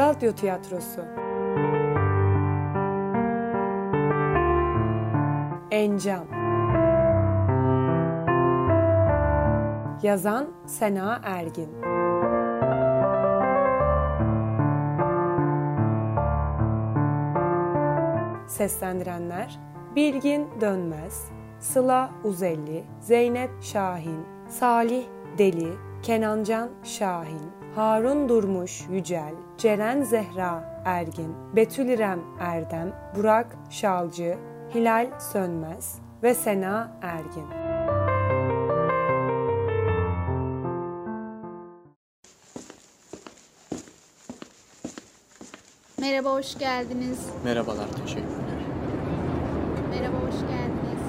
Radyo tiyatrosu. Encam. Yazan Sena Ergin. Seslendirenler Bilgin Dönmez, Sıla Uzelli, Zeynep Şahin, Salih Deli, Kenancan Şahin, Harun Durmuş Yücel, Ceren Zehra Ergin, Betül İrem Erdem, Burak Şalcı, Hilal Sönmez ve Sena Ergin. Merhaba, hoş geldiniz. Merhabalar, teşekkürler. Merhaba, hoş geldiniz.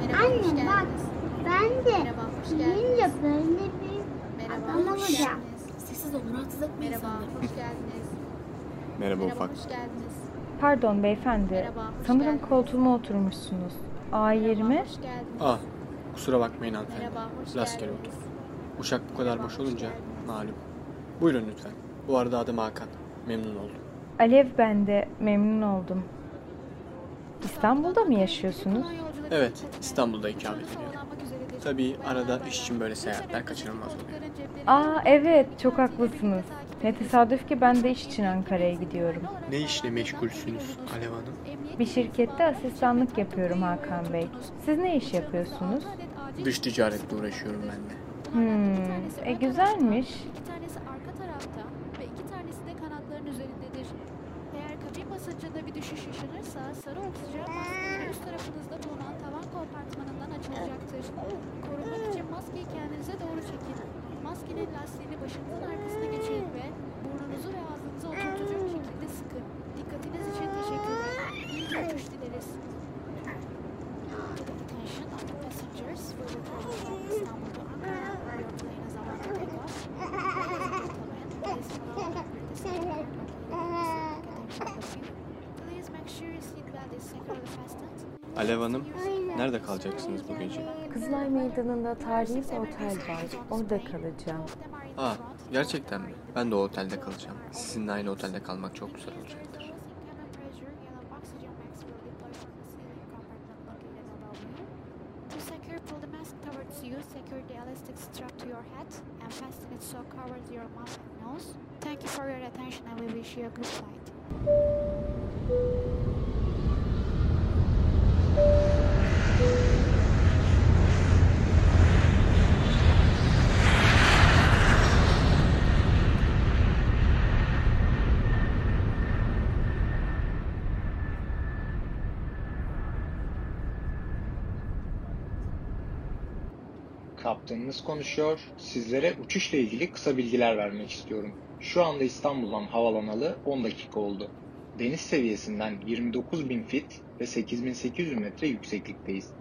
Merhaba, hoş Anne bak geldiniz. ben de Merhaba, hoş geldiniz. böyle bir Merhaba, adam hoş olacağım. geldiniz. Olun, rahatsız etmeyin Merhaba, insanları. hoş geldiniz. Merhaba Merhaba, ufak. hoş geldiniz. Pardon beyefendi. Merhaba, hoş Sanırım geldiniz. koltuğuma oturmuşsunuz. A20. Merhaba, hoş geldiniz. Ah, kusura bakmayın hanımefendi. Merhaba, hoş Rastgele geldiniz. otur. Uşak bu kadar Merhaba, boş hoş olunca geldiniz. malum. Buyurun lütfen. Bu arada adım Hakan. Memnun oldum. Alev ben de memnun oldum. İstanbul'da mı yaşıyorsunuz? Evet, İstanbul'da ikamet ediyorum. Tabii arada iş için böyle seyahatler kaçırılmaz oluyor. Aa evet çok haklısınız. Ne tesadüf ki ben de iş için Ankara'ya gidiyorum. Ne işle meşgulsünüz Alev Hanım? Bir şirkette asistanlık yapıyorum Hakan Bey. Siz ne iş yapıyorsunuz? Dış ticaretle uğraşıyorum ben de. Hmm, e güzelmiş. İki tanesi arka tarafta ve iki tanesi de kanatların üzerindedir. Eğer kabin basıncında bir düşüş yaşanırsa sarı oksijen maskeleri üst tarafınızda bulunan kompartmanından açılacaktır. Korunmak için maskeyi kendinize doğru çekin. Maskenin lastiğini başınızın arkasına geçirin ve Alev Hanım, nerede kalacaksınız bu gece? Kızılay Meydanı'nda tarihi bir otel var. Orada kalacağım. Aa, gerçekten mi? Ben de o otelde kalacağım. Sizinle aynı otelde kalmak çok güzel olacaktır. To secure, pull the mask towards you, secure the elastic strap to your head, and fasten it so covers your mouth and nose. Thank you for your attention and we wish you a good flight. Kaptanınız konuşuyor. Sizlere uçuşla ilgili kısa bilgiler vermek istiyorum. Şu anda İstanbul'dan havalanalı 10 dakika oldu. Deniz seviyesinden 29.000 fit ve 8.800 metre yükseklikteyiz.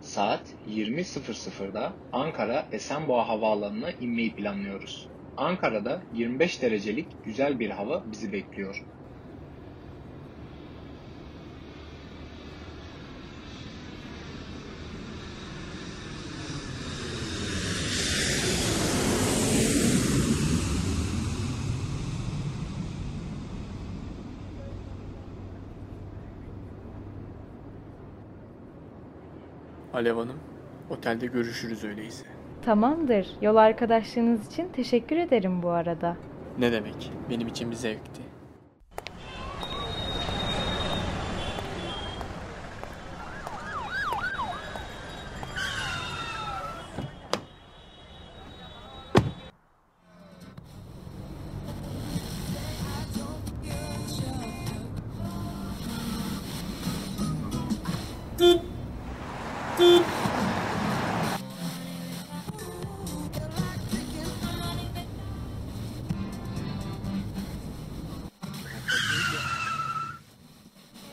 Saat 20.00'da Ankara Esenboğa Havaalanı'na inmeyi planlıyoruz. Ankara'da 25 derecelik güzel bir hava bizi bekliyor. Alev Hanım, otelde görüşürüz öyleyse. Tamamdır. Yol arkadaşlığınız için teşekkür ederim bu arada. Ne demek? Benim için bir zevkti.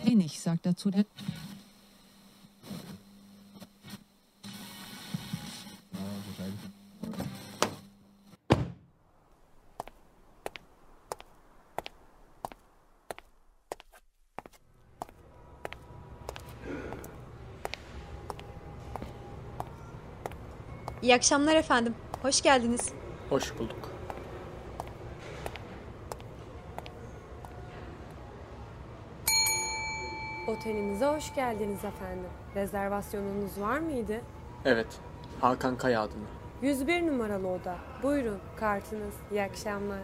Wenig sagt dazu der. İyi akşamlar efendim. Hoş geldiniz. Hoş bulduk. Otelimize hoş geldiniz efendim. Rezervasyonunuz var mıydı? Evet. Hakan Kaya adına. 101 numaralı oda. Buyurun kartınız. İyi akşamlar.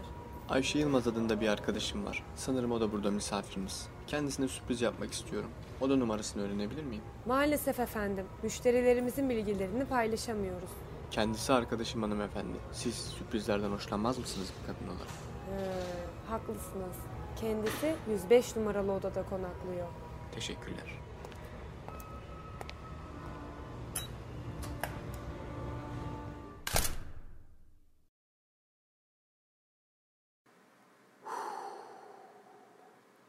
Ayşe Yılmaz adında bir arkadaşım var. Sanırım o da burada misafirimiz. Kendisine sürpriz yapmak istiyorum. Oda numarasını öğrenebilir miyim? Maalesef efendim. Müşterilerimizin bilgilerini paylaşamıyoruz. Kendisi arkadaşım hanımefendi. Siz sürprizlerden hoşlanmaz mısınız bir kadın olarak? Ee, haklısınız. Kendisi 105 numaralı odada konaklıyor. Teşekkürler.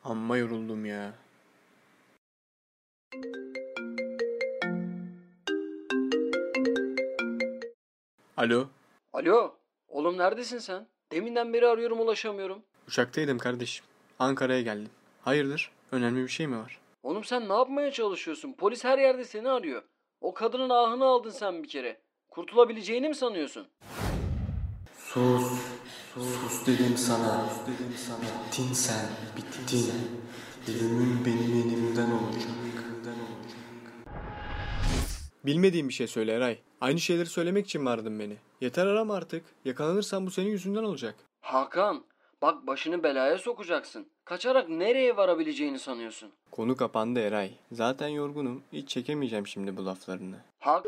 Amma yoruldum ya. Alo, Alo, oğlum neredesin sen? Deminden beri arıyorum ulaşamıyorum. uçaktaydım kardeşim. Ankara'ya geldim. Hayırdır? Önemli bir şey mi var? Oğlum sen ne yapmaya çalışıyorsun? Polis her yerde seni arıyor. O kadının ahını aldın sen bir kere. Kurtulabileceğini mi sanıyorsun? Sus, sus dedim sana. dedim sana. Bittin sen, bittin. Ölümün benim elimden olacak. Bilmediğim bir şey söyle Eray. Aynı şeyleri söylemek için mi aradın beni? Yeter arama artık. Yakalanırsan bu senin yüzünden olacak. Hakan, bak başını belaya sokacaksın. Kaçarak nereye varabileceğini sanıyorsun? Konu kapandı Eray. Zaten yorgunum. Hiç çekemeyeceğim şimdi bu laflarını. Hak...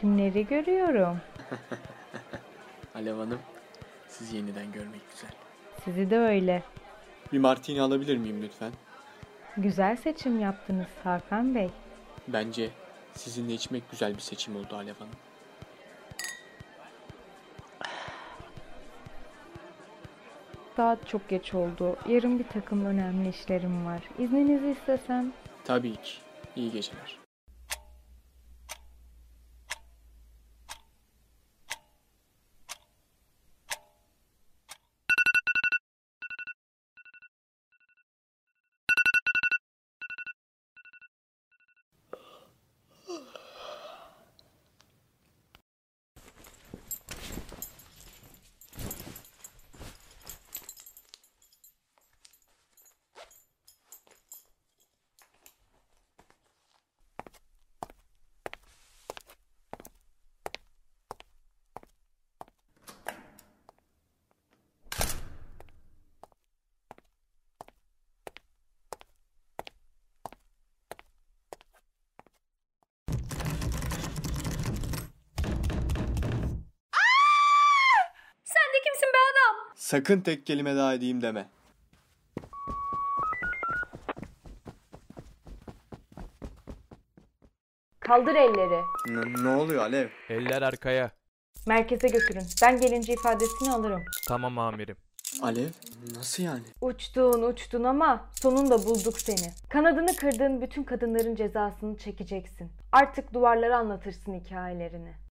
kimleri görüyorum. Alev Hanım, sizi yeniden görmek güzel. Sizi de öyle. Bir martini alabilir miyim lütfen? Güzel seçim yaptınız Hakan Bey. Bence sizinle içmek güzel bir seçim oldu Alev Hanım. Saat çok geç oldu. Yarın bir takım önemli işlerim var. İzninizi istesem. Tabii ki. İyi geceler. Sen de kimsin be adam? Sakın tek kelime daha edeyim deme. Kaldır elleri. N- ne oluyor Alev? Eller arkaya. Merkeze götürün. Ben gelince ifadesini alırım. Tamam amirim. Alev? Nasıl yani? Uçtun uçtun ama sonunda bulduk seni. Kanadını kırdığın bütün kadınların cezasını çekeceksin. Artık duvarlara anlatırsın hikayelerini.